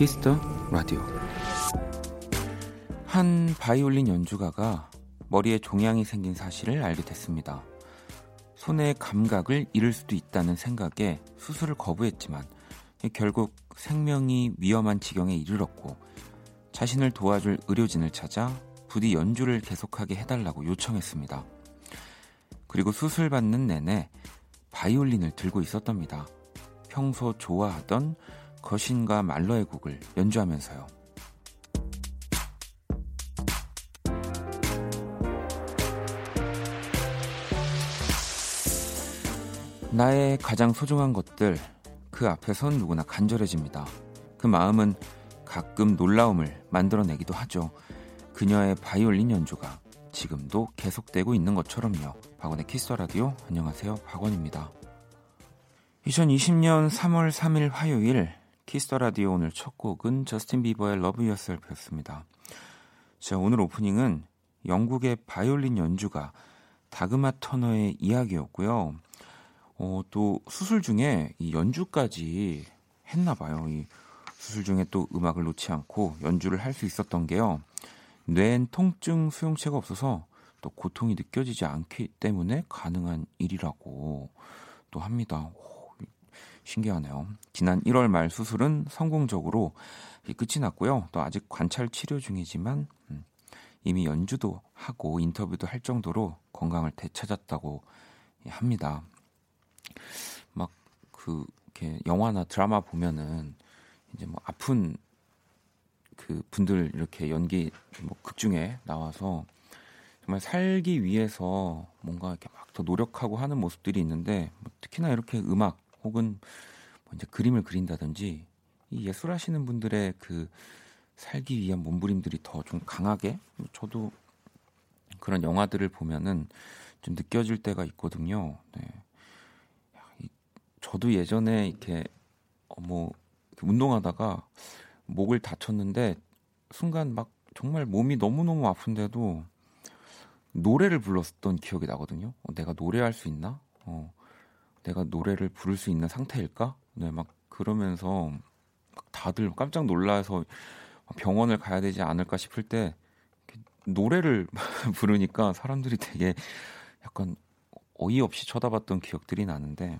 Kiss the Radio 한 바이올린 연주가가 머리에 종양이 생긴 사실을 알게 됐습니다. 손의 감각을 잃을 수도 있다는 생각에 수술을 거부했지만 결국 생명이 위험한 지경에 이르렀고 자신을 도와줄 의료진을 찾아 부디 연주를 계속하게 해달라고 요청했습니다. 그리고 수술 받는 내내 바이올린을 들고 있었답니다. 평소 좋아하던 거신과 말러의 곡을 연주하면서요. 나의 가장 소중한 것들 그 앞에선 누구나 간절해집니다. 그 마음은 가끔 놀라움을 만들어내기도 하죠. 그녀의 바이올린 연주가 지금도 계속되고 있는 것처럼요. 박원의 키스 라디오 안녕하세요. 박원입니다. 2020년 3월 3일 화요일 Kiss the Radio 오늘 첫 곡은 저스틴 비버의 Love Yourself였습니다. 자, 오늘 오프닝은 영국의 바이올린 연주가 다그마 터너의 이야기였고요. 어, 또 수술 중에 이 연주까지 했나 봐요. 이 수술 중에 또 음악을 놓지 않고 연주를 할 수 있었던 게요. 뇌엔 통증 수용체가 없어서 또 고통이 느껴지지 않기 때문에 가능한 일이라고 또 합니다. 오, 신기하네요. 지난 1월 말 수술은 성공적으로 끝이 났고요. 또 아직 관찰 치료 중이지만 음, 이미 연주도 하고 인터뷰도 할 정도로 건강을 되찾았다고 합니다. 막 그 이렇게 영화나 드라마 보면은 이제 뭐 아픈 그 분들 이렇게 연기 뭐 극중에 나와서 정말 살기 위해서 뭔가 이렇게 막 더 노력하고 하는 모습들이 있는데 뭐 특히나 이렇게 음악 혹은 뭐 이제 그림을 그린다든지 이 예술하시는 분들의 그 살기 위한 몸부림들이 더 좀 강하게 저도 그런 영화들을 보면은 좀 느껴질 때가 있거든요. 네. 저도 예전에 이렇게 어, 뭐 운동하다가 목을 다쳤는데 순간 막 정말 몸이 너무너무 아픈데도 노래를 불렀던 기억이 나거든요. 어, 내가 노래할 수 있나? 어, 내가 노래를 부를 수 있는 상태일까? 네, 막 그러면서 다들 깜짝 놀라서 병원을 가야 되지 않을까 싶을 때 노래를 부르니까 사람들이 되게 약간 어이없이 쳐다봤던 기억들이 나는데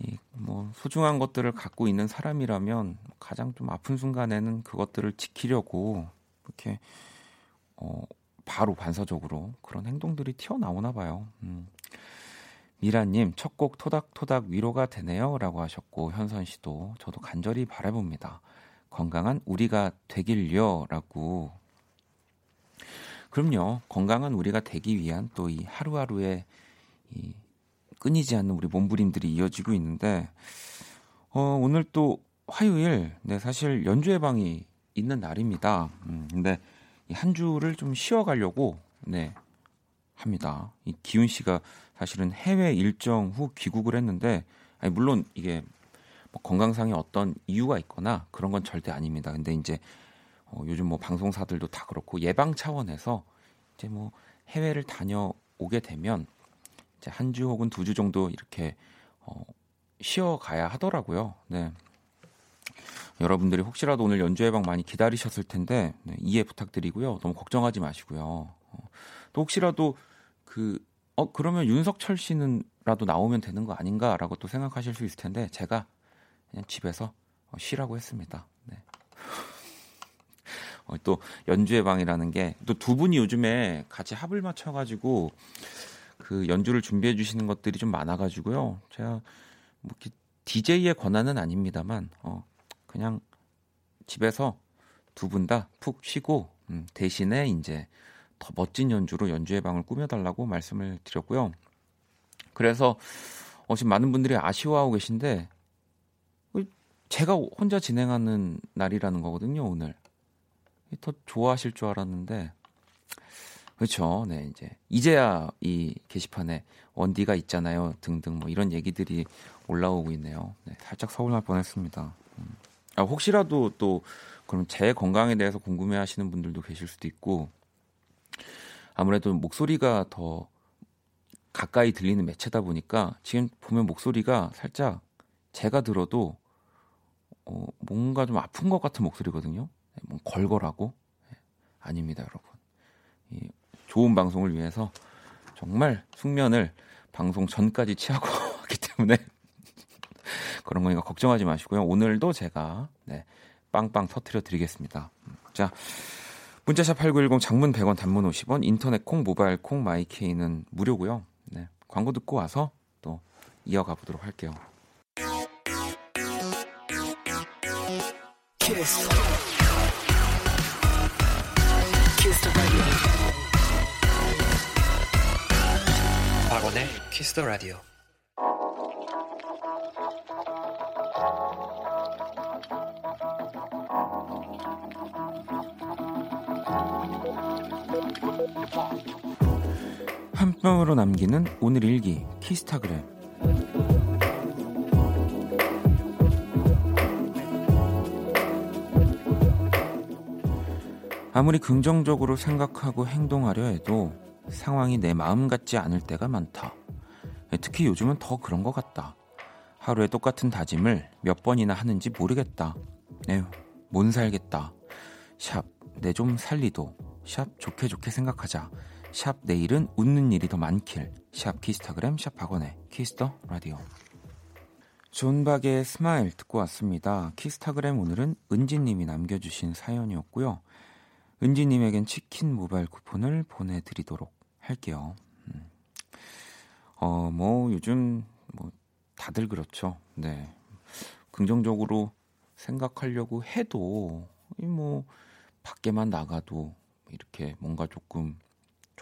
이뭐 소중한 것들을 갖고 있는 사람이라면 가장 좀 아픈 순간에는 그것들을 지키려고 이렇게 어 바로 반사적으로 그런 행동들이 튀어나오나 봐요. 음. 미라님 첫 곡 토닥토닥 위로가 되네요라고 하셨고 현선 씨도 저도 간절히 바라봅니다. 건강한 우리가 되길요라고. 그럼요 건강한 우리가 되기 위한 또 이 하루하루의 이 끊이지 않는 우리 몸부림들이 이어지고 있는데 어, 오늘 또 화요일 네 사실 연주 예방이 있는 날입니다. 음, 근데 이 한 주를 좀 쉬어가려고 네 합니다. 이 기훈 씨가 사실은 해외 일정 후 귀국을 했는데 아니 물론 이게 뭐 건강상의 어떤 이유가 있거나 그런 건 절대 아닙니다. 근데 이제 어, 요즘 뭐 방송사들도 다 그렇고 예방 차원에서 이제 뭐 해외를 다녀오게 되면 이제 한 주 혹은 두 주 정도 이렇게 어, 쉬어 가야 하더라고요. 네. 여러분들이 혹시라도 오늘 연주 예방 많이 기다리셨을 텐데 네, 이해 부탁드리고요. 너무 걱정하지 마시고요. 어, 또 혹시라도 그 어, 그러면 윤석철 씨는라도 나오면 되는 거 아닌가라고 또 생각하실 수 있을 텐데 제가 그냥 집에서 어, 쉬라고 했습니다. 네. 어, 또 연주의 방이라는 게 또 두 분이 요즘에 같이 합을 맞춰가지고 그 연주를 준비해 주시는 것들이 좀 많아가지고요. 제가 뭐 DJ의 권한은 아닙니다만 어, 그냥 집에서 두 분 다 푹 쉬고 음, 대신에 이제 더 멋진 연주로 연주의 방을 꾸며달라고 말씀을 드렸고요. 그래서 어, 지금 많은 분들이 아쉬워하고 계신데 어, 제가 혼자 진행하는 날이라는 거거든요. 오늘 더 좋아하실 줄 알았는데 그렇죠. 네, 이제 이제야 이 게시판에 원디가 있잖아요. 등등 뭐 이런 얘기들이 올라오고 있네요. 네, 살짝 서운할 뻔했습니다. 음. 아, 혹시라도 또 그럼 제 건강에 대해서 궁금해하시는 분들도 계실 수도 있고 아무래도 목소리가 더 가까이 들리는 매체다 보니까 지금 보면 목소리가 살짝 제가 들어도 어, 뭔가 좀 아픈 것 같은 목소리거든요. 네, 뭐 걸걸하고 네, 아닙니다, 여러분. 이 좋은 방송을 위해서 정말 숙면을 방송 전까지 취하고 하기 때문에 그런 거니까 걱정하지 마시고요. 오늘도 제가 네, 빵빵 터트려 드리겠습니다. 자, 문자샵 8910 장문 100원 단문 50원 인터넷 콩 모바일 콩 마이케이는 무료고요. 네, 광고 듣고 와서 또 이어가 보도록 할게요. 키스. 키스 박원의 키스 더 라디오. 한 뼘으로 남기는 오늘 일기 키스타그램 아무리 긍정적으로 생각하고 행동하려 해도 상황이 내 마음 같지 않을 때가 많다. 특히 요즘은 더 그런 것 같다. 하루에 똑같은 다짐을 몇 번이나 하는지 모르겠다. 에휴, 못 살겠다. 샵, 내 좀 살리도. 샵, 좋게 좋게 생각하자. 샵, 내일은 웃는 일이 더 많길. 샵, 키스타그램, 샵, 박원의 Kiss the Radio. 존박의 Smile 듣고 왔습니다. 키스타그램 오늘은 은지님이 남겨주신 사연이었고요. 은지님에겐 치킨 모바일 쿠폰을 보내드리도록 할게요. 음. 어, 뭐, 요즘, 뭐, 다들 그렇죠. 네. 긍정적으로 생각하려고 해도, 뭐, 밖에만 나가도 이렇게 뭔가 조금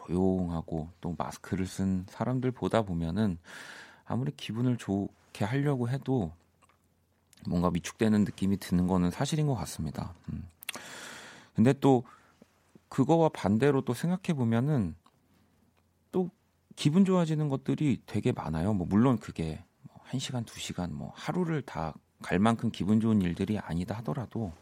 조용하고 또 마스크를 쓴 사람들 보다 보면은 아무리 기분을 좋게 하려고 해도 뭔가 위축되는 느낌이 드는 거는 사실인 것 같습니다. 음. 근데 또 그거와 반대로 또 생각해 보면은 또 기분 좋아지는 것들이 되게 많아요. 뭐 물론 그게 뭐 1시간, 2시간 뭐 하루를 다 갈 만큼 기분 좋은 일들이 아니다 하더라도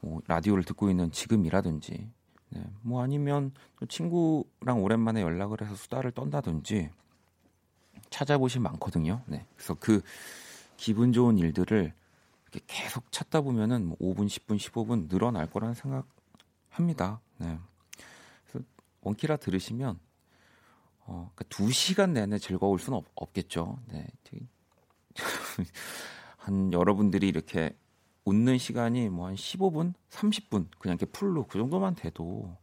뭐 라디오를 듣고 있는 지금이라든지 네, 뭐 아니면 또 친구랑 오랜만에 연락을 해서 수다를 떤다든지 찾아보시 많거든요. 네. 그래서 그 기분 좋은 일들을 이렇게 계속 찾다 보면은 뭐 5분, 10분, 15분 늘어날 거라는 생각합니다. 네. 그래서 원키라 들으시면 어, 그러니까 2시간 내내 즐거울 수는 없, 겠죠 네. 한 여러분들이 이렇게 웃는 시간이 뭐 한 15분, 30분 그냥 이렇게 풀로 그 정도만 돼도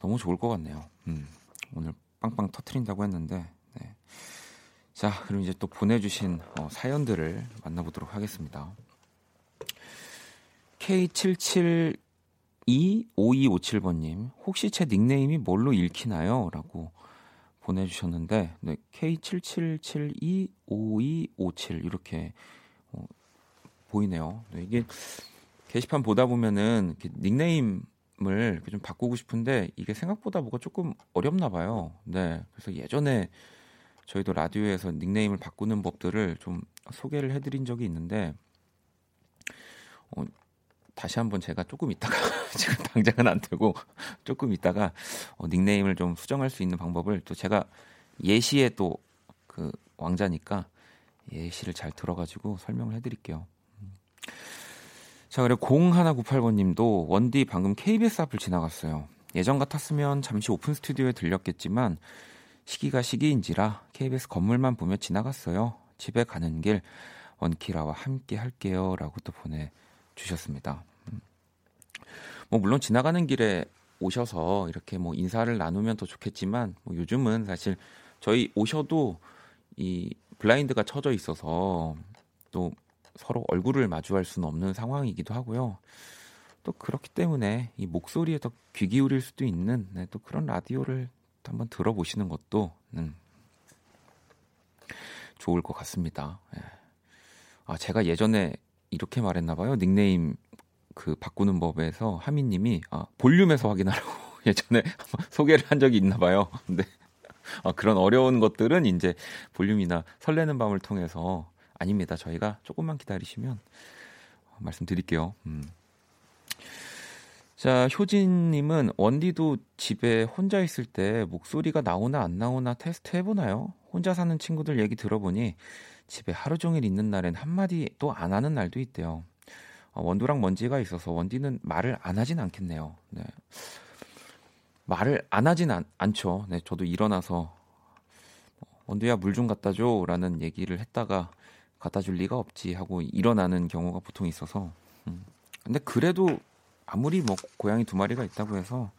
너무 좋을 것 같네요. 음, 오늘 빵빵 터트린다고 했는데 네. 자, 그럼 이제 또 보내주신 어, 사연들을 만나보도록 하겠습니다. K77 25257번님, 혹시 제 닉네임이 뭘로 읽히나요? 라고 보내주셨는데, 네, K77725257 이렇게 어, 보이네요. 네, 이게 게시판 보다 보면은 닉네임을 좀 바꾸고 싶은데 이게 생각보다 뭐가 조금 어렵나 봐요. 네, 그래서 예전에 저희도 라디오에서 닉네임을 바꾸는 법들을 좀 소개를 해드린 적이 있는데, 어, 다시 한번 제가 조금 있다가 지금 당장은 안 되고 조금 있다가 어, 닉네임을 좀 수정할 수 있는 방법을 또 제가 예시에 또 그 왕자니까 예시를 잘 들어가지고 설명을 해드릴게요. 음. 자, 그리고 0198번 님도 원디 방금 KBS 앞을 지나갔어요. 예전 같았으면 잠시 오픈 스튜디오에 들렸겠지만 시기가 시기인지라 KBS 건물만 보며 지나갔어요. 집에 가는 길 원키라와 함께 할게요 라고 또 보내주셨습니다. 뭐 물론 지나가는 길에 오셔서 이렇게 뭐 인사를 나누면 더 좋겠지만 뭐 요즘은 사실 저희 오셔도 이 블라인드가 쳐져 있어서 또 서로 얼굴을 마주할 수는 없는 상황이기도 하고요. 또 그렇기 때문에 이 목소리에 더 귀 기울일 수도 있는 네, 또 그런 라디오를 한번 들어보시는 것도 음, 좋을 것 같습니다. 예. 아 제가 예전에 이렇게 말했나 봐요. 닉네임 그 바꾸는 법에서 하미님이 아, 볼륨에서 확인하라고 예전에 소개를 한 적이 있나 봐요. 근데 아, 그런 어려운 것들은 이제 볼륨이나 설레는 밤을 통해서 아닙니다. 저희가 조금만 기다리시면 말씀드릴게요. 음. 자, 효진님은 원디도 집에 혼자 있을 때 목소리가 나오나 안 나오나 테스트 해보나요? 혼자 사는 친구들 얘기 들어보니 집에 하루 종일 있는 날엔 한마디 또안 하는 날도 있대요. 어, 원두랑 먼지가 있어서 원디는 말을 안 하진 않겠네요. 네. 말을 안 하진 않, 않죠. 네, 저도 일어나서 원두야 물 좀 갖다 줘라는 얘기를 했다가 갖다 줄 리가 없지 하고 일어나는 경우가 보통 있어서. 음. 근데 그래도 아무리 뭐 고양이 두 마리가 있다고 해서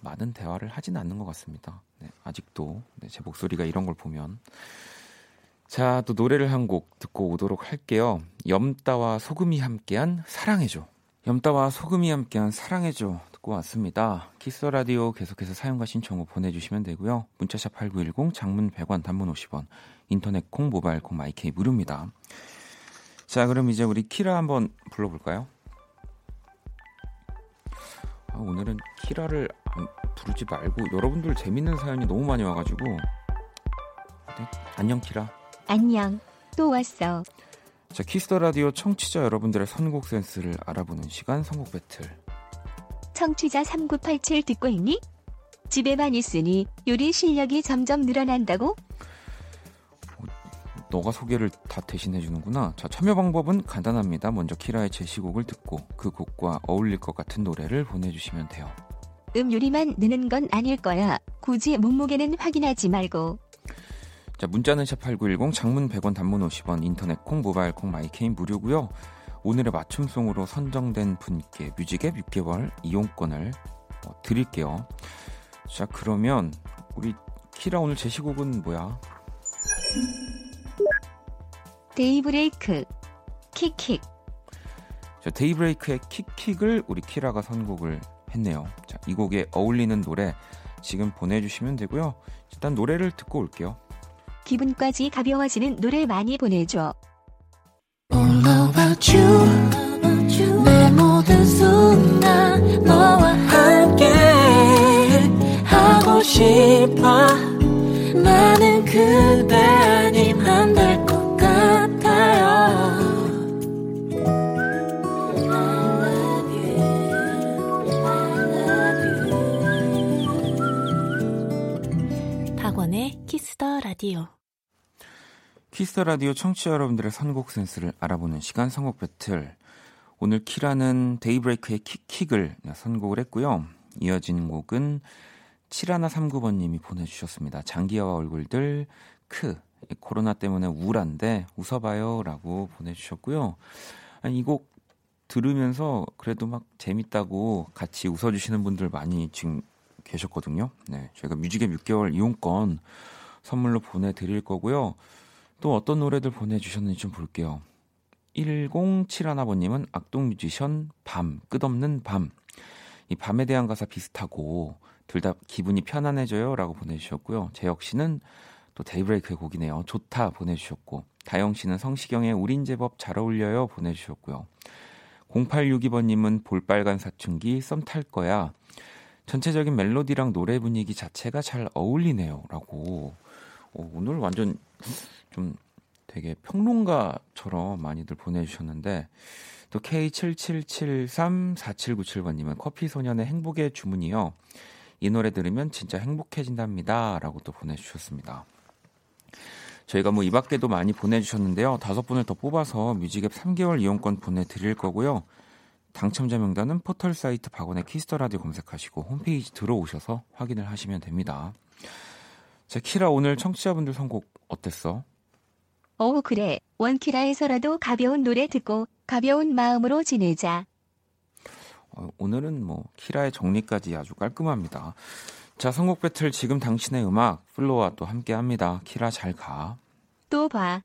많은 대화를 하진 않는 것 같습니다. 네, 아직도 네, 제 목소리가 이런 걸 보면 자, 또 노래를 한 곡 듣고 오도록 할게요. 염따와 소금이 함께한 사랑해줘. 염따와 소금이 함께한 사랑해줘 듣고 왔습니다. Kiss the Radio 계속해서 사연과 신청곡 보내주시면 되고요. 문자샵 8910, 장문 100원, 단문 50원, 인터넷 콩, 모바일 콩, My K 무료입니다. 자, 그럼 이제 우리 키라 한번 불러볼까요? 아, 오늘은 키라를 부르지 말고 여러분들 재밌는 사연이 너무 많이 와가지고 네, 안녕 키라. 안녕. 또 왔어. 자, Kiss the Radio 청취자 여러분들의 선곡 센스를 알아보는 시간 선곡 배틀. 청취자 3987 듣고 있니? 집에만 있으니 요리 실력이 점점 늘어난다고? 너가 소개를 다 대신해 주는구나. 자, 참여 방법은 간단합니다. 먼저 키라의 제시곡을 듣고 그 곡과 어울릴 것 같은 노래를 보내주시면 돼요. 음 요리만 느는 건 아닐 거야. 굳이 몸무게는 확인하지 말고. 자, 문자는 샵8910 장문 100원 단문 50원 인터넷 콩 모바일 콩 My K는 무료고요. 오늘의 맞춤송으로 선정된 분께 music앱 6개월 이용권을 어, 드릴게요. 자, 그러면 우리 키라 오늘 제시곡은 뭐야? 데이브레이크 킥킥 자, 데이브레이크의 킥킥을 우리 키라가 선곡을 했네요. 자, 이 곡에 어울리는 노래 지금 보내주시면 되고요. 일단 노래를 듣고 올게요. 기분까지 가벼워지는 노래 많이 보내줘. All about you. 내 모든 순간 너와 함께 하고 싶어. 나는 그대 아님 안 될 것 같아요. I love you. I love you. 박원의 Kiss the Radio. Kiss the Radio 청취자 여러분들의 선곡 센스를 알아보는 시간 선곡 배틀. 오늘 키라는 데이브레이크의 킥킥을 선곡을 했고요. 이어진 곡은 7139번님이 보내주셨습니다. 장기하와 얼굴들 크 코로나 때문에 우울한데 웃어봐요 라고 보내주셨고요. 이 곡 들으면서 그래도 막 재밌다고 같이 웃어주시는 분들 많이 지금 계셨거든요. 네, 저희가 뮤직앱 6개월 이용권 선물로 보내드릴 거고요. 또 어떤 노래들 보내주셨는지 좀 볼게요. 1071아버님은 악동 뮤지션 밤, 끝없는 밤. 이 밤에 대한 가사 비슷하고 둘 다 기분이 편안해져요 라고 보내주셨고요. 재혁 씨는 또 데이브레이크의 곡이네요. 좋다 보내주셨고 다영 씨는 성시경의 우린 제법 잘 어울려요 보내주셨고요. 0862번님은 볼빨간 사춘기 썸 탈 거야. 전체적인 멜로디랑 노래 분위기 자체가 잘 어울리네요 라고 오, 오늘 완전 좀 되게 평론가처럼 많이들 보내주셨는데 또 K77734797번님은 커피 소년의 행복의 주문이요. 이 노래 들으면 진짜 행복해진답니다. 라고 또 보내주셨습니다. 저희가 뭐 이 밖에도 많이 보내주셨는데요. 다섯 분을 더 뽑아서 뮤직앱 3개월 이용권 보내드릴 거고요. 당첨자 명단은 포털 사이트 박원의 Kiss the Radio 검색하시고 홈페이지 들어오셔서 확인을 하시면 됩니다. 자, 키라 오늘 청취자분들 선곡 어땠어? 오 그래 원키라에서라도 가벼운 노래 듣고 가벼운 마음으로 지내자. 어, 오늘은 뭐 키라의 정리까지 아주 깔끔합니다. 자, 선곡 배틀 지금 당신의 음악 FLO와 또 함께합니다. 키라 잘 가. 또 봐.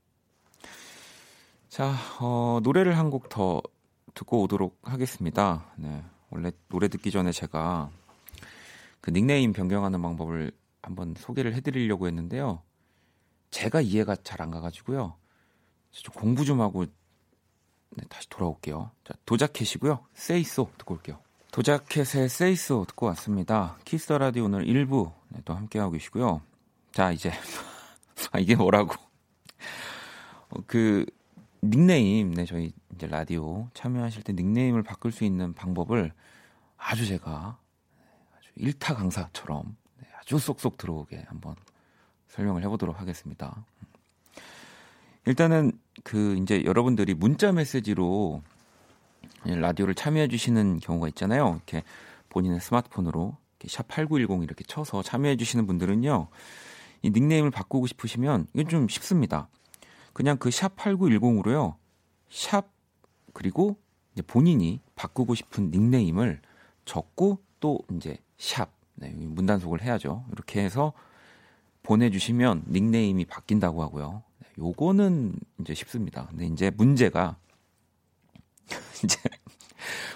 자, 어, 노래를 한 곡 더 듣고 오도록 하겠습니다. 네, 원래 노래 듣기 전에 제가 그 닉네임 변경하는 방법을 한번 소개를 해드리려고 했는데요. 제가 이해가 잘 안 가가지고요. 좀 공부 좀 하고 네, 다시 돌아올게요. 자, Doja Cat이고요. Say So 듣고 올게요. Doja Cat의 Say So 듣고 왔습니다. Kiss the Radio 오늘 1부 네, 또 함께하고 계시고요. 자, 이제 아, 이게 뭐라고? 어, 그 닉네임, 네, 저희 이제 라디오 참여하실 때 닉네임을 바꿀 수 있는 방법을 아주 제가 아주 일타 강사처럼 네, 아주 쏙쏙 들어오게 한번 설명을 해보도록 하겠습니다. 일단은 그 이제 여러분들이 문자 메시지로 라디오를 참여해 주시는 경우가 있잖아요. 이렇게 본인의 스마트폰으로 샵 8910 이렇게 쳐서 참여해 주시는 분들은요. 이 닉네임을 바꾸고 싶으시면 이건 좀 쉽습니다. 그냥 그 샵 8910으로요. 샵 그리고 본인이 바꾸고 싶은 닉네임을 적고 또 이제 샵 네, 문단속을 해야죠. 이렇게 해서 보내주시면 닉네임이 바뀐다고 하고요. 네, 요거는 이제 쉽습니다. 근데 이제 문제가 이제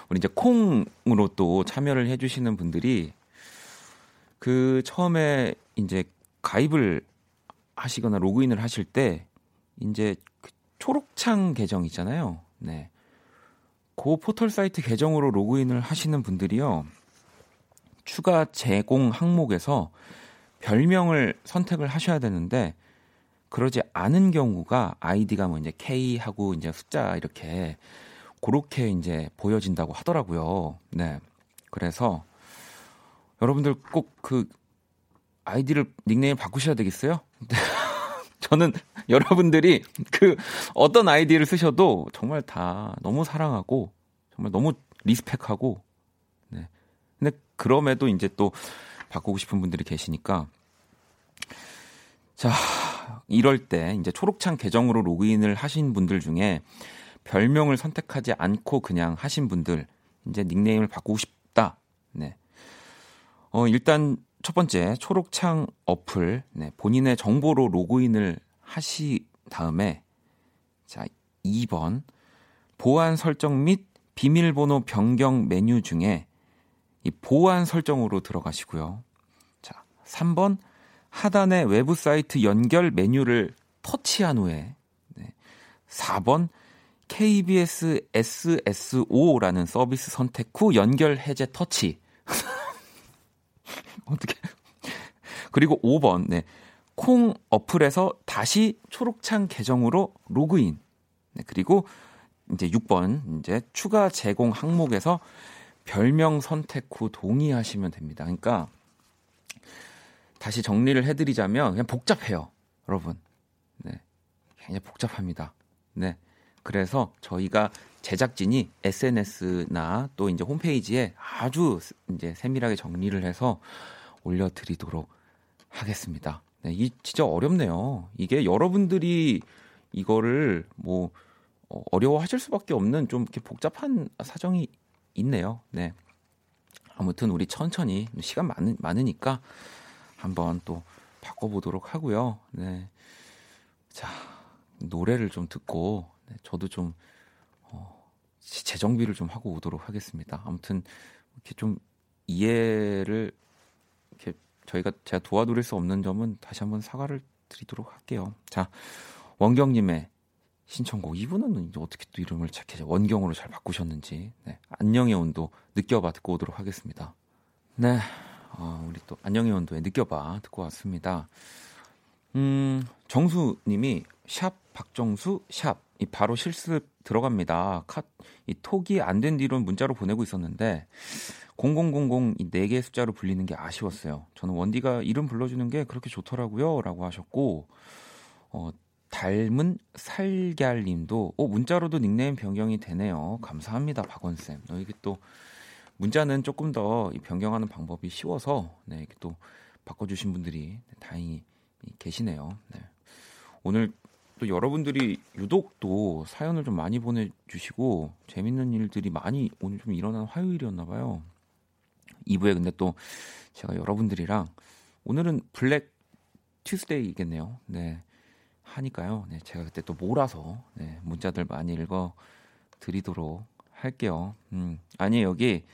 우리 이제 콩으로 또 참여를 해주시는 분들이 그 처음에 이제 가입을 하시거나 로그인을 하실 때 이제 그 초록창 계정 있잖아요. 네. 그 포털 사이트 계정으로 로그인을 하시는 분들이요. 추가 제공 항목에서 별명을 선택을 하셔야 되는데 그러지 않은 경우가 아이디가 뭐 이제 K 하고 이제 숫자 이렇게 그렇게 이제 보여진다고 하더라고요. 네. 그래서 여러분들 꼭 그 아이디를 닉네임 바꾸셔야 되겠어요? 저는 여러분들이 그 어떤 아이디를 쓰셔도 정말 다 너무 사랑하고 정말 너무 respect하고 네. 근데 그럼에도 이제 또 바꾸고 싶은 분들이 계시니까 자, 이럴 때 이제 초록창 계정으로 로그인을 하신 분들 중에 별명을 선택하지 않고 그냥 하신 분들 이제 닉네임을 바꾸고 싶다. 네. 어, 일단 첫 번째 초록창 어플 네, 본인의 정보로 로그인을 하시 다음에 자 2번 보안 설정 및 비밀번호 변경 메뉴 중에 이 보안 설정으로 들어가시고요. 자 3번 하단의 외부 사이트 연결 메뉴를 터치한 후에 네, 4번 KBS SSO라는 서비스 선택 후 연결 해제 터치 어떻게? 그리고 5번, 네. 콩 어플에서 다시 초록창 계정으로 로그인. 네, 그리고 이제 6번, 이제 추가 제공 항목에서 별명 선택 후 동의하시면 됩니다. 그러니까 다시 정리를 해드리자면 그냥 복잡해요, 여러분. 네, 굉장히 복잡합니다. 네, 그래서 저희가 제작진이 SNS나 또 이제 홈페이지에 아주 이제 세밀하게 정리를 해서 올려드리도록 하겠습니다. 네, 이 진짜 어렵네요. 이게 여러분들이 이거를 뭐 어, 어려워하실 수밖에 없는 좀 이렇게 복잡한 사정이 있네요. 네. 아무튼 우리 천천히 시간 많으, 많으니까 한번 또 바꿔보도록 하고요. 네. 자 노래를 좀 듣고 네, 저도 좀 어, 재정비를 좀 하고 오도록 하겠습니다. 아무튼 이렇게 좀 이해를 이렇게 저희가 제가 도와드릴 수 없는 점은 다시 한번 사과를 드리도록 할게요. 자, 원경님의 신청곡 이분은 어떻게 또 이름을 착해 원경으로 잘 바꾸셨는지 네, 안녕의 온도 느껴봐 듣고 오도록 하겠습니다. 네, 어, 우리 또 안녕의 온도에 느껴봐 듣고 왔습니다. 음, 정수 님이 샵 박정수 샵 이 바로 실습 들어갑니다. 카, 이 톡이 안 된 뒤로 문자로 보내고 있었는데 0000이네 개의 숫자로 불리는 게 아쉬웠어요. 저는 원디가 이름 불러주는 게 그렇게 좋더라고요 라고 하셨고 어, 닮은 살걀님도 어, 문자로도 닉네임 변경이 되네요. 감사합니다, 박원쌤. 너 이게 또 문자는 조금 더 변경하는 방법이 쉬워서 네, 이렇게 또 바꿔주신 분들이 다행히 계시네요. 네. 오늘 또 여러분들이 유독 또 사연을 좀 많이 보내주시고 재밌는 일들이 많이 오늘 좀 일어난 화요일이었나 봐요. 2부에 근데 또 제가 여러분들이랑 오늘은 블랙 튜스데이겠네요. 네. 하니까요. 네, 제가 그때 또 몰아서 네, 문자들 많이 읽어 드리도록 할게요. 음, 아니 여기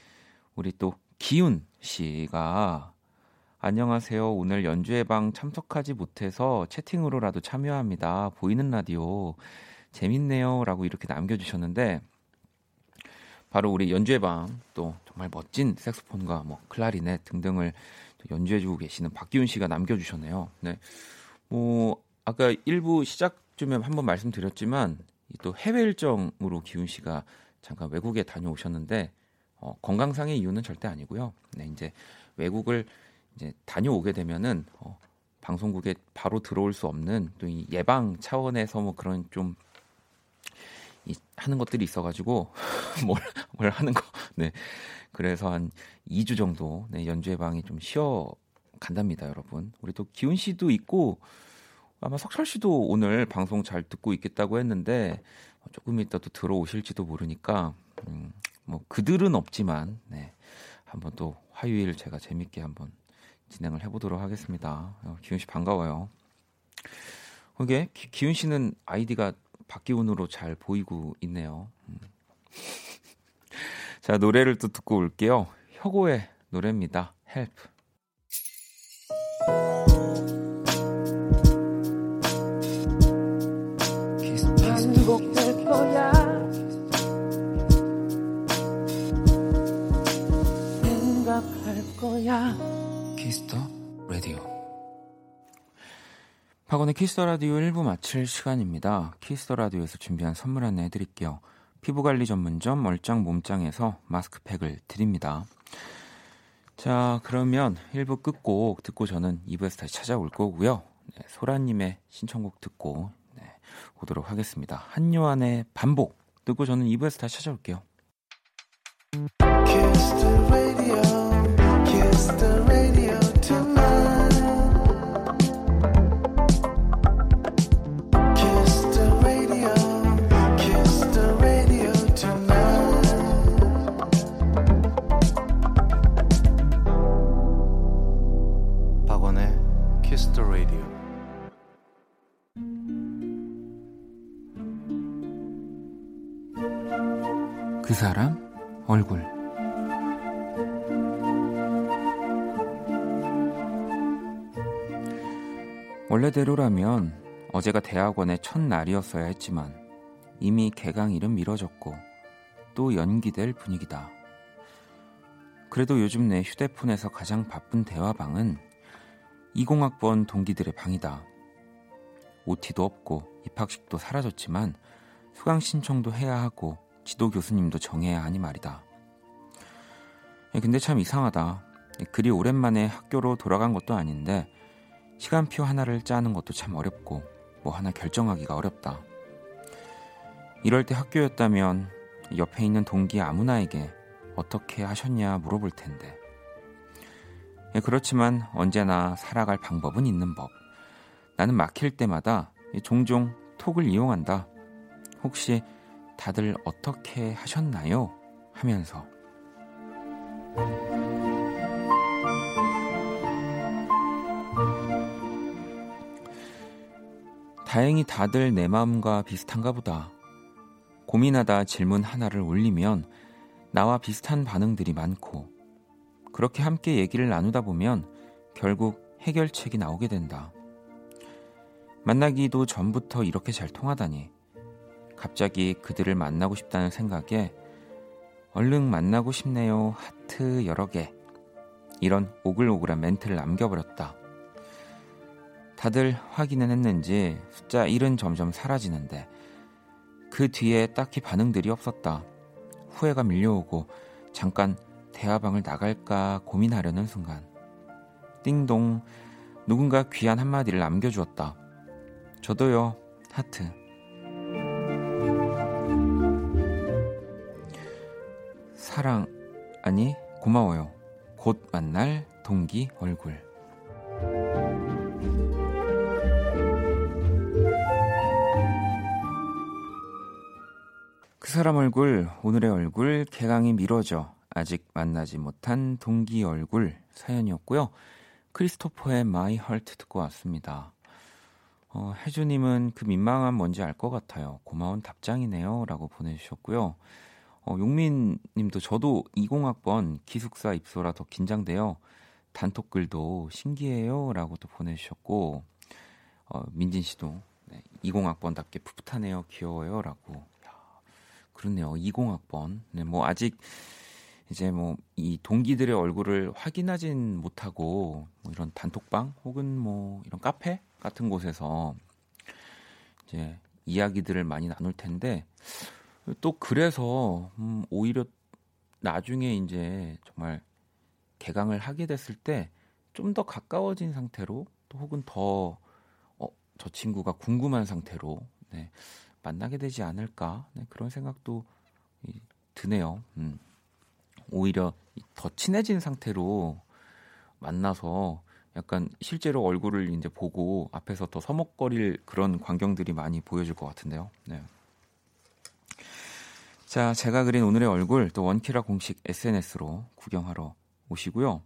우리 또 기훈 씨가 안녕하세요. 오늘 연주회 방 참석하지 못해서 채팅으로라도 참여합니다. 보이는 라디오 재밌네요라고 이렇게 남겨 주셨는데 바로 우리 연주회 방또 정말 멋진 색소폰과 뭐 클라리넷 등등을 연주해 주고 계시는 박기훈 씨가 남겨 주셨네요. 네, 뭐 아까 일부 시작쯤에 한번 말씀드렸지만 또 해외 일정으로 기훈 씨가 잠깐 외국에 다녀오셨는데 어, 건강상의 이유는 절대 아니고요. 네, 이제 외국을 이제 다녀오게 되면은 어, 방송국에 바로 들어올 수 없는 또 이 예방 차원에서 뭐 그런 좀 이, 하는 것들이 있어가지고 뭘, 뭘 하는 거. 네. 그래서 한 2주 정도 네, 연주 예방이 좀 쉬어 간답니다, 여러분. 우리 또 기훈 씨도 있고 아마 석철 씨도 오늘 방송 잘 듣고 있겠다고 했는데 조금 이따 또 들어오실지도 모르니까 음, 뭐 그들은 없지만 네. 한번 또 화요일 제가 재밌게 한번 진행을 해보도록 하겠습니다. 어, 기훈 씨 반가워요. 이게 기, 기훈 씨는 아이디가 박기훈으로 잘 보이고 있네요. 음. 자 노래를 또 듣고 올게요. 혁오의 노래입니다. Help. 반복될 거야 거야 Kiss the Radio. 박원의 Kiss the Radio 1부 마칠 시간입니다. Kiss the Radio에서 준비한 선물 안내 해드릴게요. 피부관리 전문점 얼짱 몸짱에서 마스크팩을 드립니다. 자, 그러면 1부 끝곡 듣고 저는 2부에서 다시 찾아올 거고요. 네, 소라님의 신청곡 듣고 네, 오도록 하겠습니다. 한요한의 반복 듣고 저는 2부에서 다시 찾아올게요. Master. 원래대로라면 어제가 대학원의 첫날이었어야 했지만 이미 개강일은 미뤄졌고 또 연기될 분위기다. 그래도 요즘 내 휴대폰에서 가장 바쁜 대화방은 20학번 동기들의 방이다. OT도 없고 입학식도 사라졌지만 수강 신청도 해야 하고 지도 교수님도 정해야 하니 말이다. 예, 근데 참 이상하다. 예, 그리 오랜만에 학교로 돌아간 것도 아닌데 시간표 하나를 짜는 것도 참 어렵고 뭐 하나 결정하기가 어렵다. 이럴 때 학교였다면 옆에 있는 동기 아무나에게 어떻게 하셨냐 물어볼 텐데. 예, 그렇지만 언제나 살아갈 방법은 있는 법. 나는 막힐 때마다 종종 톡을 이용한다. 혹시 다들 어떻게 하셨나요? 하면서 다행히 다들 내 마음과 비슷한가 보다. 고민하다 질문 하나를 올리면 나와 비슷한 반응들이 많고 그렇게 함께 얘기를 나누다 보면 결국 해결책이 나오게 된다. 만나기도 전부터 이렇게 잘 통하다니. 갑자기 그들을 만나고 싶다는 생각에 얼른 만나고 싶네요. 하트 여러 개. 이런 오글오글한 멘트를 남겨버렸다. 다들 확인은 했는지 숫자 1은 점점 사라지는데 그 뒤에 딱히 반응들이 없었다. 후회가 밀려오고 잠깐 대화방을 나갈까 고민하려는 순간 띵동 누군가 귀한 한마디를 남겨주었다. 저도요 하트 사랑 아니 고마워요 곧 만날 동기 얼굴 그 사람 얼굴 오늘의 얼굴 개강이 미뤄져 아직 만나지 못한 동기 얼굴 사연이었고요 크리스토퍼의 My Heart 듣고 왔습니다 어, 혜주님은 그 민망함 뭔지 알 것 같아요 고마운 답장이네요 라고 보내주셨고요 어, 용민 님도 저도 20학번 기숙사 입소라 더 긴장돼요. 단톡글도 신기해요. 라고 또 보내주셨고, 어, 민진 씨도 네, 20학번답게 풋풋하네요. 귀여워요. 라고. 야, 그렇네요. 20학번. 네, 뭐 아직 이제 뭐 이 동기들의 얼굴을 확인하진 못하고 뭐 이런 단톡방 혹은 뭐 이런 카페 같은 곳에서 이제 이야기들을 많이 나눌 텐데 또 그래서 음, 오히려 나중에 이제 정말 개강을 하게 됐을 때 좀 더 가까워진 상태로 또 혹은 더 어, 저 친구가 궁금한 상태로 네, 만나게 되지 않을까 네, 그런 생각도 이, 드네요. 음. 오히려 더 친해진 상태로 만나서 약간 실제로 얼굴을 이제 보고 앞에서 더 서먹거릴 그런 광경들이 많이 보여질 것 같은데요. 네. 자, 제가 그린 오늘의 얼굴 또 원키라 공식 SNS로 구경하러 오시고요.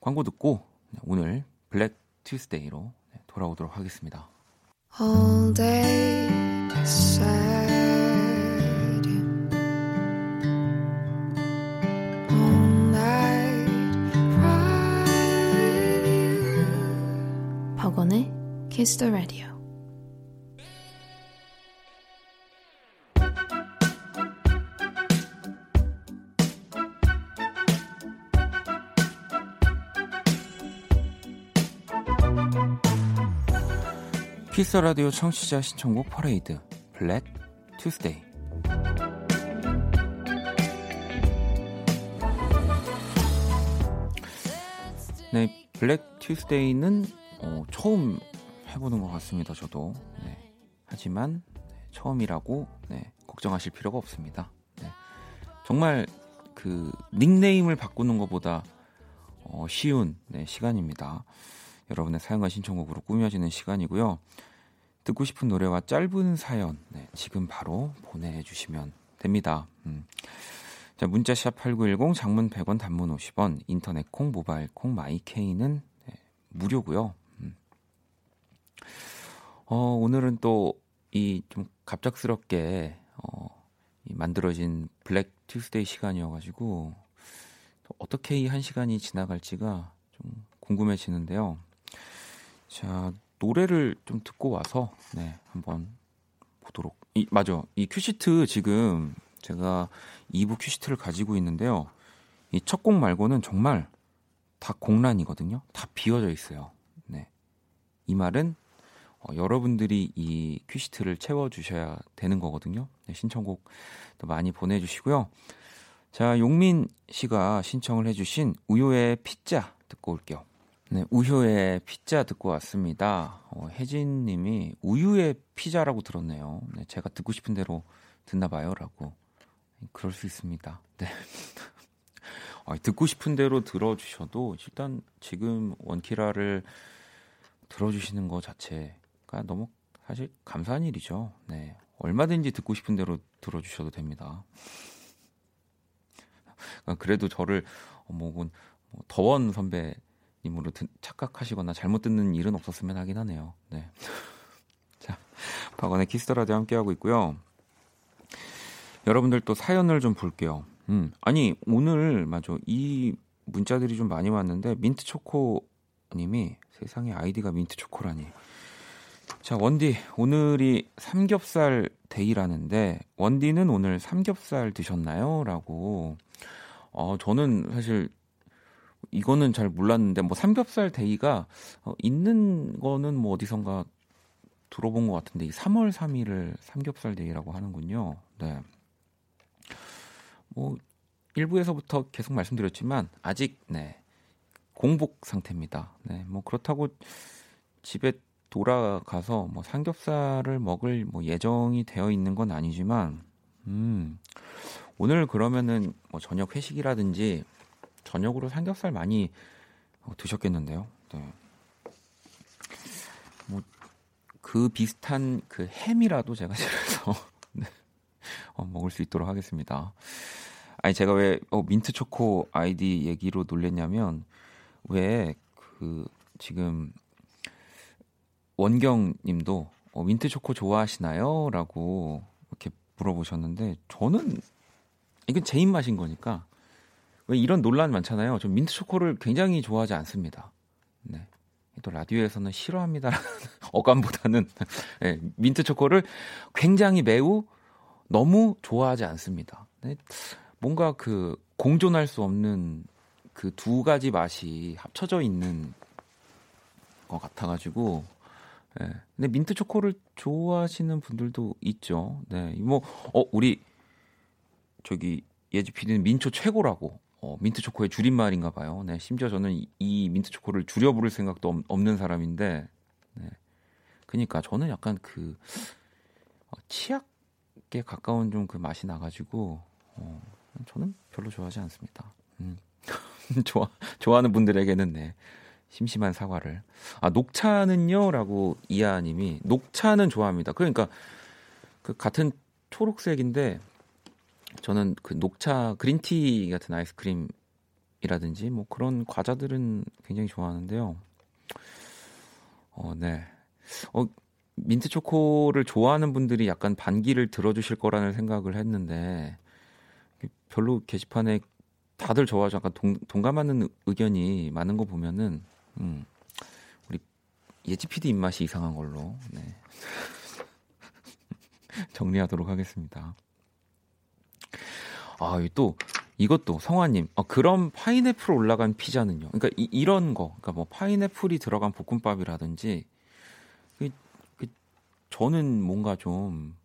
광고 듣고 오늘 블랙 튜스데이로 돌아오도록 하겠습니다. all day 박원의 Kiss the Radio. 키스 더 라디오 청취자 신청곡 퍼레이드 Black Tuesday 네, Black Tuesday는 어, 처음 해보는 것 같습니다. 저도 네. 하지만 네, 처음이라고 네, 걱정하실 필요가 없습니다. 네. 정말 그 닉네임을 바꾸는 것보다 어, 쉬운 네, 시간입니다. 여러분의 사연과 신청곡으로 꾸며지는 시간이고요. 듣고 싶은 노래와 짧은 사연 네, 지금 바로 보내주시면 됩니다. 음. 자, 문자샵 8910 장문 100원 단문 50원 인터넷 콩 모바일 콩 마이케이는 네, 무료고요. 음. 어, 오늘은 또 이 좀 갑작스럽게 어, 이 만들어진 Black Tuesday 시간이어가지고 또 어떻게 이 한 시간이 지나갈지가 좀 궁금해지는데요. 자, 노래를 좀 듣고 와서 네, 한번 보도록. 이 맞아. 이 큐시트 지금 제가 2부 큐시트를 가지고 있는데요. 이 첫 곡 말고는 정말 다 공란이거든요. 다 비어져 있어요. 네. 이 말은 어, 여러분들이 이 큐시트를 채워 주셔야 되는 거거든요. 네, 신청곡 도 많이 보내 주시고요. 자, 용민 씨가 신청을 해 주신 우효의 피자 듣고 올게요. 네, 우효의 피자 듣고 왔습니다. 어, 혜진 님이 우유의 피자라고 들었네요. 네, 제가 듣고 싶은 대로 듣나 봐요 라고. 그럴 수 있습니다. 네. 아, 듣고 싶은 대로 들어주셔도 일단 지금 원키라를 들어주시는 것 자체가 너무 사실 감사한 일이죠. 네. 얼마든지 듣고 싶은 대로 들어주셔도 됩니다. 그래도 저를 뭐, 뭐 더원 선배 님으로 착각하시거나 잘못 듣는 일은 없었으면 하긴 하네요. 네. 자, 박원의 키스터라디오 함께하고 있고요. 여러분들 또 사연을 좀 볼게요. 음, 아니, 오늘, 맞아. 이 문자들이 좀 많이 왔는데, 민트초코 님이 세상에 아이디가 민트초코라니. 자, 원디, 오늘이 삼겹살 데이라는데, 원디는 오늘 삼겹살 드셨나요? 라고. 어, 저는 사실 이거는 잘 몰랐는데 뭐 삼겹살 데이가 어, 있는 거는 뭐 어디선가 들어본 것 같은데 이 3월 3일을 삼겹살 데이라고 하는군요. 네. 뭐 일부에서부터 계속 말씀드렸지만 아직 네. 공복 상태입니다. 네. 뭐 그렇다고 집에 돌아가서 뭐 삼겹살을 먹을 뭐 예정이 되어 있는 건 아니지만 음. 오늘 그러면은 뭐 저녁 회식이라든지 저녁으로 삼겹살 많이 어, 드셨겠는데요. 네. 뭐 그 비슷한 그 햄이라도 제가 집에서 네. 어, 먹을 수 있도록 하겠습니다. 아니 제가 왜 어, 민트 초코 아이디 얘기로 놀랬냐면 왜 그 지금 원경 님도 어, 민트 초코 좋아하시나요?라고 이렇게 물어보셨는데 저는 이건 제 입맛인 거니까 왜 이런 논란 많잖아요. 저 민트 초코를 굉장히 좋아하지 않습니다. 네. 또 라디오에서는 싫어합니다. 어감보다는 네, 민트 초코를 굉장히 매우 너무 좋아하지 않습니다. 네, 뭔가 그 공존할 수 없는 그 두 가지 맛이 합쳐져 있는 것 같아가지고. 네. 근데 민트 초코를 좋아하시는 분들도 있죠. 네, 뭐, 어, 우리 저기 예지 PD는 민초 최고라고. 어, 민트 초코의 줄임말인가 봐요. 네, 심지어 저는 이, 이 민트 초코를 줄여 부를 생각도 없, 없는 사람인데, 네. 그니까 저는 약간 그 어, 치약에 가까운 좀 그 맛이 나가지고 어, 저는 별로 좋아하지 않습니다. 음. 좋아 좋아하는 분들에게는 네. 심심한 사과를. 아, 녹차는요 라고 이하님이 님 녹차는 좋아합니다. 그러니까 그 같은 초록색인데 저는 그 녹차 그린티 같은 아이스크림이라든지 뭐 그런 과자들은 굉장히 좋아하는데요. 어, 네. 어, 민트 초코를 좋아하는 분들이 약간 반기를 들어주실 거라는 생각을 했는데 별로 게시판에 다들 좋아하죠. 약간 동, 동감하는 의견이 많은 거 보면은 음, 우리 예지 PD 입맛이 이상한 걸로 네. 정리하도록 하겠습니다. 아, 또 이것도 성화님, 아, 그럼 파인애플 올라간 피자는요? 그러니까 이, 런 거, 그러니까 뭐 파인애플이 들어간 볶음밥이라든지, 그, 그, 저는 뭔가 좀,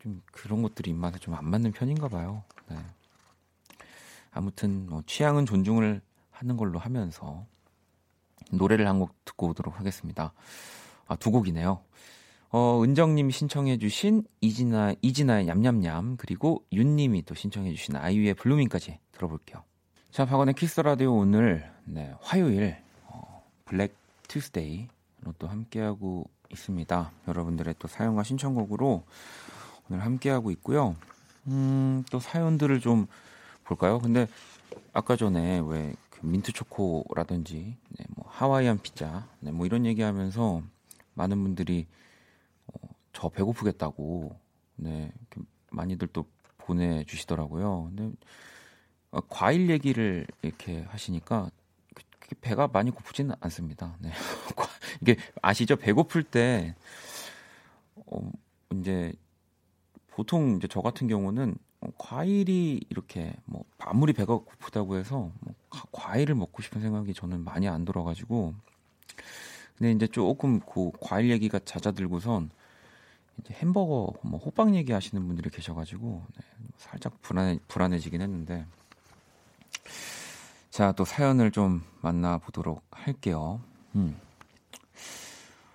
좀 그런 것들이 입맛에 좀 안 맞는 편인가 봐요. 네. 아무튼 뭐 취향은 존중을 하는 걸로 하면서 노래를 한 곡 듣고 오도록 하겠습니다. 아, 두 곡이네요. 어, 은정님이 신청해주신 이진아, 이진아의 냠냠냠, 그리고 윤님이 또 신청해주신 아이유의 Blooming까지 들어볼게요. 자, 박원의 키스 더 라디오 오늘, 네, 화요일, 어, Black Tuesday로 또 함께하고 있습니다. 여러분들의 또 사연과 신청곡으로 오늘 함께하고 있고요. 음, 또 사연들을 좀 볼까요? 근데 아까 전에 왜 그 민트 초코라든지, 네, 뭐 하와이안 피자, 네, 뭐 이런 얘기하면서 많은 분들이 저 배고프겠다고 네 많이들 또 보내주시더라고요. 근데 어, 과일 얘기를 이렇게 하시니까 배가 많이 고프지는 않습니다. 네. 이게 아시죠? 배고플 때 어, 이제 보통 이제 저 같은 경우는 과일이 이렇게 뭐 아무리 배가 고프다고 해서 뭐 과일을 먹고 싶은 생각이 저는 많이 안 들어가지고 근데 이제 조금 그 과일 얘기가 잦아들고선 이제 햄버거, 뭐 호빵 얘기하시는 분들이 계셔가지고 네, 살짝 불안해 불안해지긴 했는데 자 또 사연을 좀 만나보도록 할게요. 음.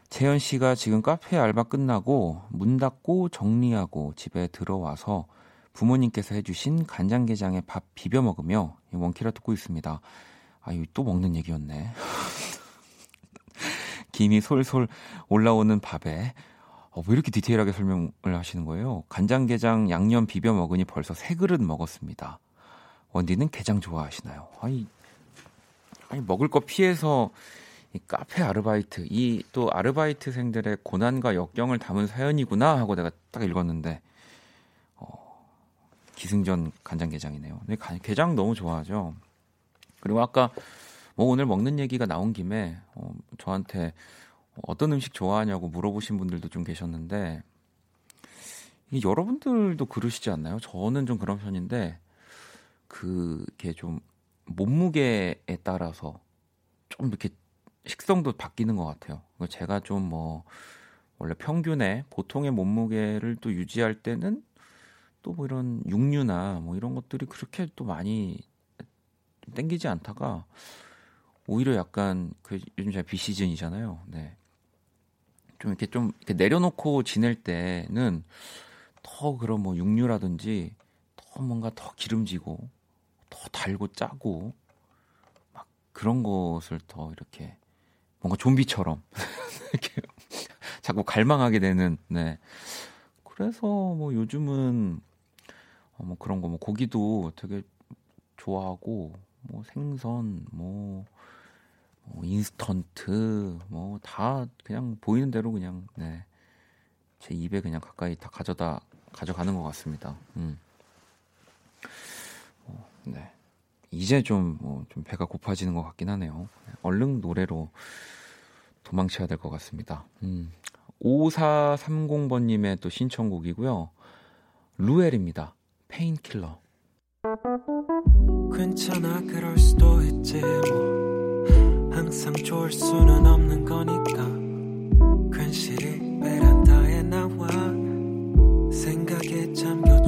재현 씨가 지금 카페 알바 끝나고 문 닫고 정리하고 집에 들어와서 부모님께서 해주신 간장게장에 밥 비벼 먹으며 원키라 듣고 있습니다. 아유 또 먹는 얘기였네. 김이 솔솔 올라오는 밥에 어, 왜 이렇게 디테일하게 설명을 하시는 거예요? 간장게장 양념 비벼 먹으니 벌써 세 그릇 먹었습니다. 원디는 게장 좋아하시나요? 아니, 아니 먹을 거 피해서 이 카페 아르바이트, 이 또 아르바이트생들의 고난과 역경을 담은 사연이구나 하고 내가 딱 읽었는데, 어, 기승전 간장게장이네요. 근데 게장 너무 좋아하죠. 그리고 아까 뭐 오늘 먹는 얘기가 나온 김에 어, 저한테 어떤 음식 좋아하냐고 물어보신 분들도 좀 계셨는데 여러분들도 그러시지 않나요? 저는 좀 그런 편인데 그게 좀 몸무게에 따라서 좀 이렇게 식성도 바뀌는 것 같아요. 제가 좀 뭐 원래 평균의 보통의 몸무게를 또 유지할 때는 또 뭐 이런 육류나 뭐 이런 것들이 그렇게 또 많이 땡기지 않다가 오히려 약간 그 요즘 제가 비시즌이잖아요. 네. 좀 이렇게 좀 이렇게 내려놓고 지낼 때는 더 그런 뭐 육류라든지 더 뭔가 더 기름지고 더 달고 짜고 막 그런 것을 더 이렇게 뭔가 좀비처럼 이렇게 자꾸 갈망하게 되는 네. 그래서 뭐 요즘은 어, 뭐 그런 거 뭐 고기도 되게 좋아하고 뭐 생선 뭐 뭐 인스턴트 뭐 다 그냥 보이는 대로 그냥 네. 제 입에 그냥 가까이 다 가져다 가져가는 것 같습니다. 음. 어, 네. 이제 좀, 뭐, 좀 배가 고파지는 것 같긴 하네요. 얼른 노래로 도망쳐야 될 것 같습니다. 음. 5430번님의 또 신청곡이고요. 루엘입니다. Painkiller. 괜찮아, 그럴 수도 있지, 뭐. 항상 좋을 수는 없는 거니까. 괜시리 베란다에 나와. 생각에 잠겨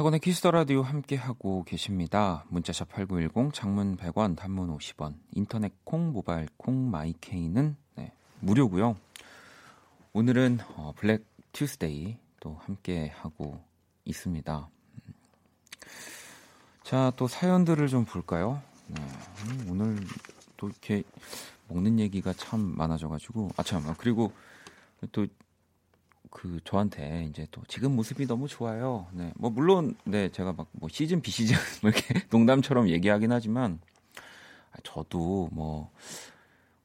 박원의 키스 더 라디오 함께 하고 계십니다. 문자샵 8910 장문 100원, 단문 50원. 인터넷 콩, 모바일 콩, 마이케이는 네, 무료고요. 오늘은 어, Black Tuesday 또 함께 하고 있습니다. 자, 또 사연들을 좀 볼까요? 네, 음, 오늘 또 이렇게 먹는 얘기가 참 많아져가지고 아 참, 아, 그리고 또 그 저한테 이제 또 지금 모습이 너무 좋아요. 네, 뭐 물론 네 제가 막 뭐 시즌 비 시즌 뭐 이렇게 농담처럼 얘기하긴 하지만 아, 저도 뭐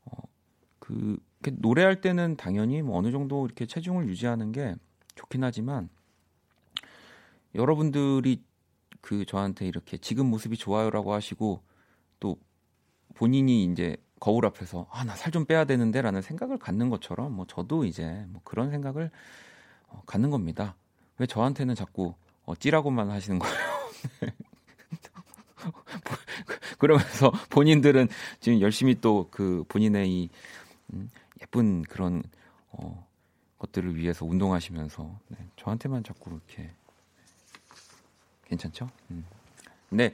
어, 그 노래할 때는 당연히 뭐 어느 정도 이렇게 체중을 유지하는 게 좋긴 하지만 여러분들이 그 저한테 이렇게 지금 모습이 좋아요라고 하시고 또 본인이 이제 거울 앞에서 아 나 살 좀 빼야 되는데라는 생각을 갖는 것처럼 뭐 저도 이제 뭐 그런 생각을 어, 갖는 겁니다. 왜 저한테는 자꾸 어, 찌라고만 하시는 거예요? 그러면서 본인들은 지금 열심히 또 그 본인의 이 음, 예쁜 그런 어, 것들을 위해서 운동하시면서 네, 저한테만 자꾸 이렇게 괜찮죠? 음. 근데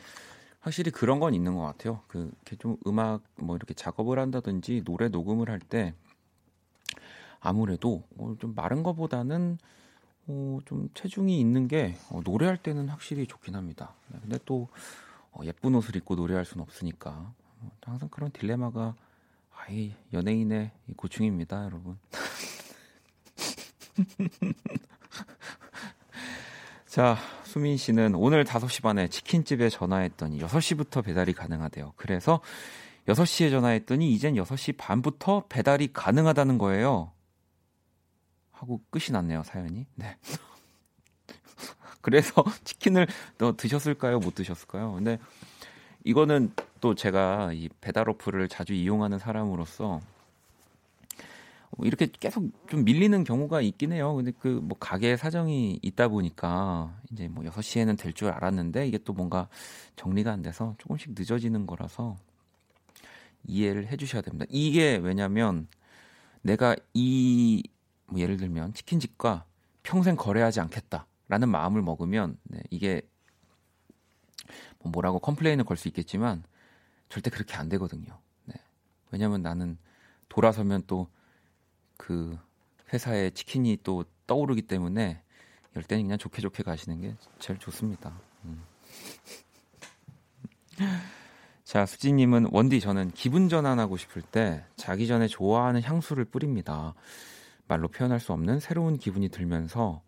확실히 그런 건 있는 것 같아요. 그 이렇게 좀 음악 뭐 이렇게 작업을 한다든지 노래 녹음을 할 때 아무래도 어, 좀 마른 거보다는 어, 좀 체중이 있는 게 어, 노래할 때는 확실히 좋긴 합니다. 네, 근데 또 어, 예쁜 옷을 입고 노래할 수는 없으니까 어, 항상 그런 딜레마가 아이 연예인의 이 고충입니다, 여러분. 자, 수민 씨는 오늘 5시 반에 치킨집에 전화했더니 6시부터 배달이 가능하대요. 그래서 6시에 전화했더니 이젠 6시 반부터 배달이 가능하다는 거예요. 하고 끝이 났네요, 사연이. 네. 그래서 치킨을 너 드셨을까요? 못 드셨을까요? 근데 이거는 또 제가 이 배달 어플을 자주 이용하는 사람으로서 이렇게 계속 좀 밀리는 경우가 있긴 해요. 근데 그 뭐 가게 사정이 있다 보니까 이제 뭐 6시에는 될 줄 알았는데 이게 또 뭔가 정리가 안 돼서 조금씩 늦어지는 거라서 이해를 해 주셔야 됩니다. 이게 왜냐면 내가 이 뭐 예를 들면 치킨집과 평생 거래하지 않겠다라는 마음을 먹으면 네, 이게 뭐 뭐라고 컴플레인을 걸 수 있겠지만 절대 그렇게 안 되거든요. 네. 왜냐면 나는 돌아서면 또 그 회사에 치킨이 또 떠오르기 때문에 이럴 때는 그냥 좋게 좋게 가시는 게 제일 좋습니다. 음. 자, 수지님은 원디 저는 기분 전환하고 싶을 때 자기 전에 좋아하는 향수를 뿌립니다. 말로 표현할 수 없는 새로운 기분이 들면서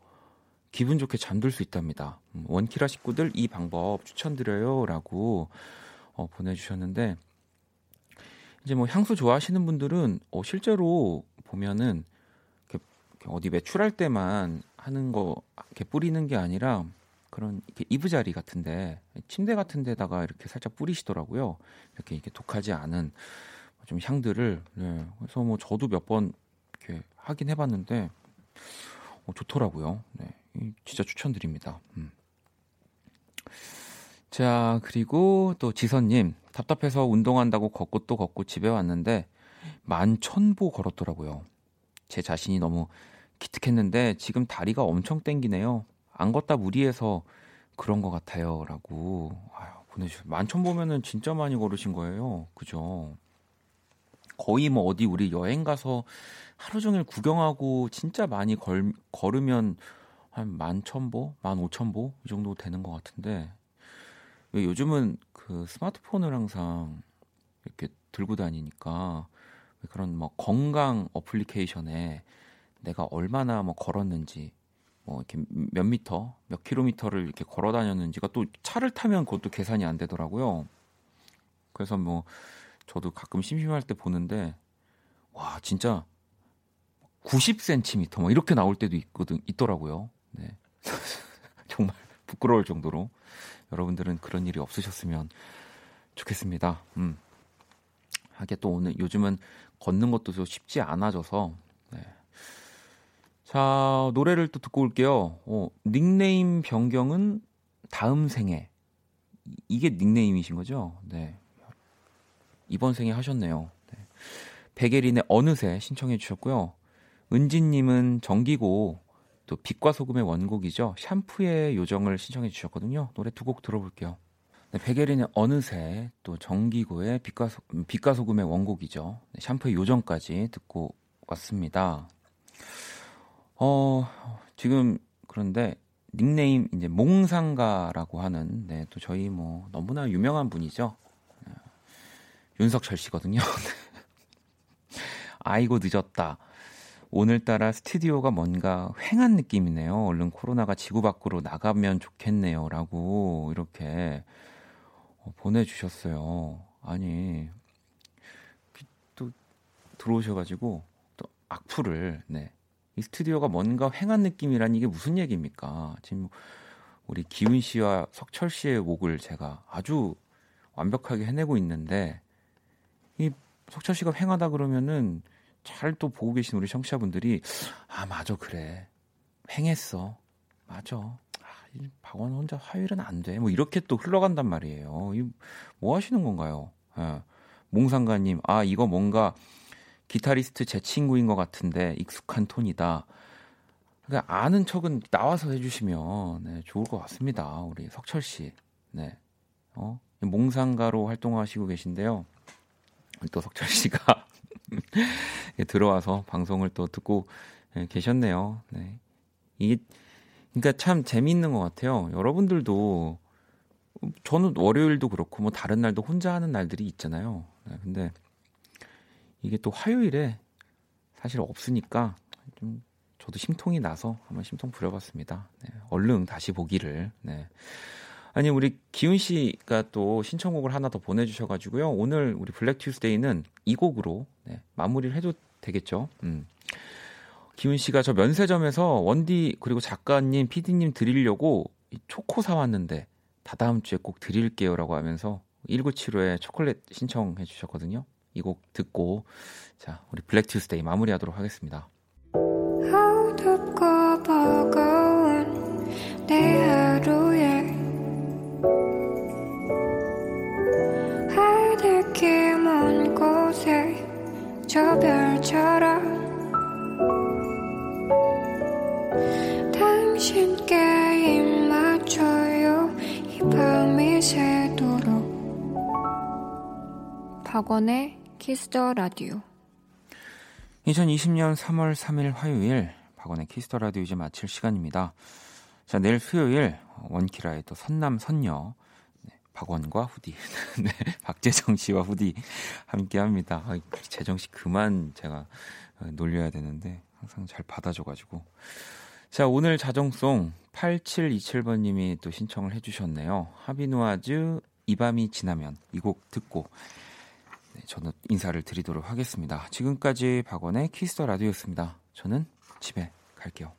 기분 좋게 잠들 수 있답니다. 음, 원키라 식구들 이 방법 추천드려요라고 어, 보내주셨는데 이제 뭐 향수 좋아하시는 분들은 어, 실제로 보면은 이렇게 어디 외출할 때만 하는 거 이렇게 뿌리는 게 아니라 그런 이렇게 이부자리 같은데 침대 같은 데다가 이렇게 살짝 뿌리시더라고요. 이렇게 이렇게 독하지 않은 좀 향들을 네. 그래서 뭐 저도 몇 번 이렇게 하긴 해봤는데 어, 좋더라고요. 네. 진짜 추천드립니다. 음. 자 그리고 또 지선님 답답해서 운동한다고 걷고 또 걷고 집에 왔는데 만 천보 걸었더라고요. 제 자신이 너무 기특했는데 지금 다리가 엄청 땡기네요. 안 걷다 무리해서 그런 것 같아요라고 보내주셨어요. 만천 보면은 진짜 많이 걸으신 거예요. 그죠? 거의 뭐 어디 우리 여행 가서 하루 종일 구경하고 진짜 많이 걸, 걸으면 한 만천 보, 만 오천 보 이 정도 되는 것 같은데 왜 요즘은 그 스마트폰을 항상 이렇게 들고 다니니까 그런 뭐 건강 어플리케이션에 내가 얼마나 뭐 걸었는지 뭐 이렇게 몇 미터, 몇 킬로미터를 이렇게 걸어 다녔는지가 또 차를 타면 그것도 계산이 안 되더라고요. 그래서 뭐 저도 가끔 심심할 때 보는데 와 진짜 90cm 뭐 이렇게 나올 때도 있거든 있더라고요. 네. 부끄러울 정도로 여러분들은 그런 일이 없으셨으면 좋겠습니다. 음. 하게 또 오늘 요즘은 걷는 것도 쉽지 않아져서 네. 자 노래를 또 듣고 올게요. 어, 닉네임 변경은 다음 생에 이게 닉네임이신 거죠? 네. 이번 생에 하셨네요. 네. 백예린의 어느새 신청해 주셨고요. 은진님은 정기고 또 빛과 소금의 원곡이죠. 샴푸의 요정을 신청해 주셨거든요. 노래 두 곡 들어볼게요. 네, 백예린의 어느새 또 정기고의 빛과, 소, 빛과 소금의 원곡이죠. 네, 샴푸의 요정까지 듣고 왔습니다. 어, 지금 그런데 닉네임 이제 몽상가라고 하는 네, 또 저희 뭐 너무나 유명한 분이죠. 네, 윤석철 씨거든요. 아이고 늦었다. 오늘따라 스튜디오가 뭔가 횡한 느낌이네요. 얼른 코로나가 지구 밖으로 나가면 좋겠네요. 라고 이렇게 어, 보내주셨어요. 아니, 또 들어오셔가지고 또 악플을, 네. 이 스튜디오가 뭔가 횡한 느낌이란 이게 무슨 얘기입니까? 지금 우리 기훈 씨와 석철 씨의 곡을 제가 아주 완벽하게 해내고 있는데 이 석철 씨가 횡하다 그러면은 잘 또 보고 계신 우리 청취자분들이 아 맞아 그래. 횡했어. 맞아. 아, 이 박원 혼자 화요일은 안 돼. 뭐 이렇게 또 흘러간단 말이에요. 이뭐 하시는 건가요? 예. 몽상가님 아 이거 뭔가 기타리스트 제 친구인 것 같은데 익숙한 톤이다. 그러니까 아는 척은 나와서 해주시면 네, 좋을 것 같습니다. 우리 석철 씨. 네. 어? 몽상가로 활동하시고 계신데요. 또 석철 씨가 들어와서 방송을 또 듣고 예, 계셨네요. 네. 이게 그러니까 참 재미있는 것 같아요. 여러분들도 저는 월요일도 그렇고 뭐 다른 날도 혼자 하는 날들이 있잖아요. 네, 근데 이게 또 화요일에 사실 없으니까 좀 저도 심통이 나서 한번 심통 부려봤습니다. 네, 얼른 다시 보기를. 네. 아니 우리 기훈 씨가 또 신청곡을 하나 더 보내주셔가지고요. 오늘 우리 Black Tuesday는 이 곡으로 네, 마무리를 해도 되겠죠. 음. 기훈 씨가 저 면세점에서 원디 그리고 작가님, PD님 드리려고 초코 사왔는데 다 다음 주에 꼭 드릴게요라고 하면서 1975에 초콜릿 신청해 주셨거든요. 이 곡 듣고 자 우리 Black Tuesday 마무리하도록 하겠습니다. 어둡고 버거운 내 저 별처럼 당신께 입 맞춰요. 이 밤이 새도록. 박원의 키스더 라디오 2020년 3월 3일 화요일 박원의 키스 더 라디오 이제 마칠 시간입니다. 자 내일 수요일 원키라의 또 선남 선녀 네, 박원과 후디 네, 박재정 씨와 후디 함께합니다. 아, 재정 씨 그만 제가 어, 놀려야 되는데 항상 잘 받아줘가지고 자 오늘 자정송 8727번님이 또 신청을 해주셨네요. 하비누아즈 이 밤이 지나면 이 곡 듣고 네, 저는 인사를 드리도록 하겠습니다. 지금까지 박원의 키스 더 라디오였습니다. 저는 집에 갈게요.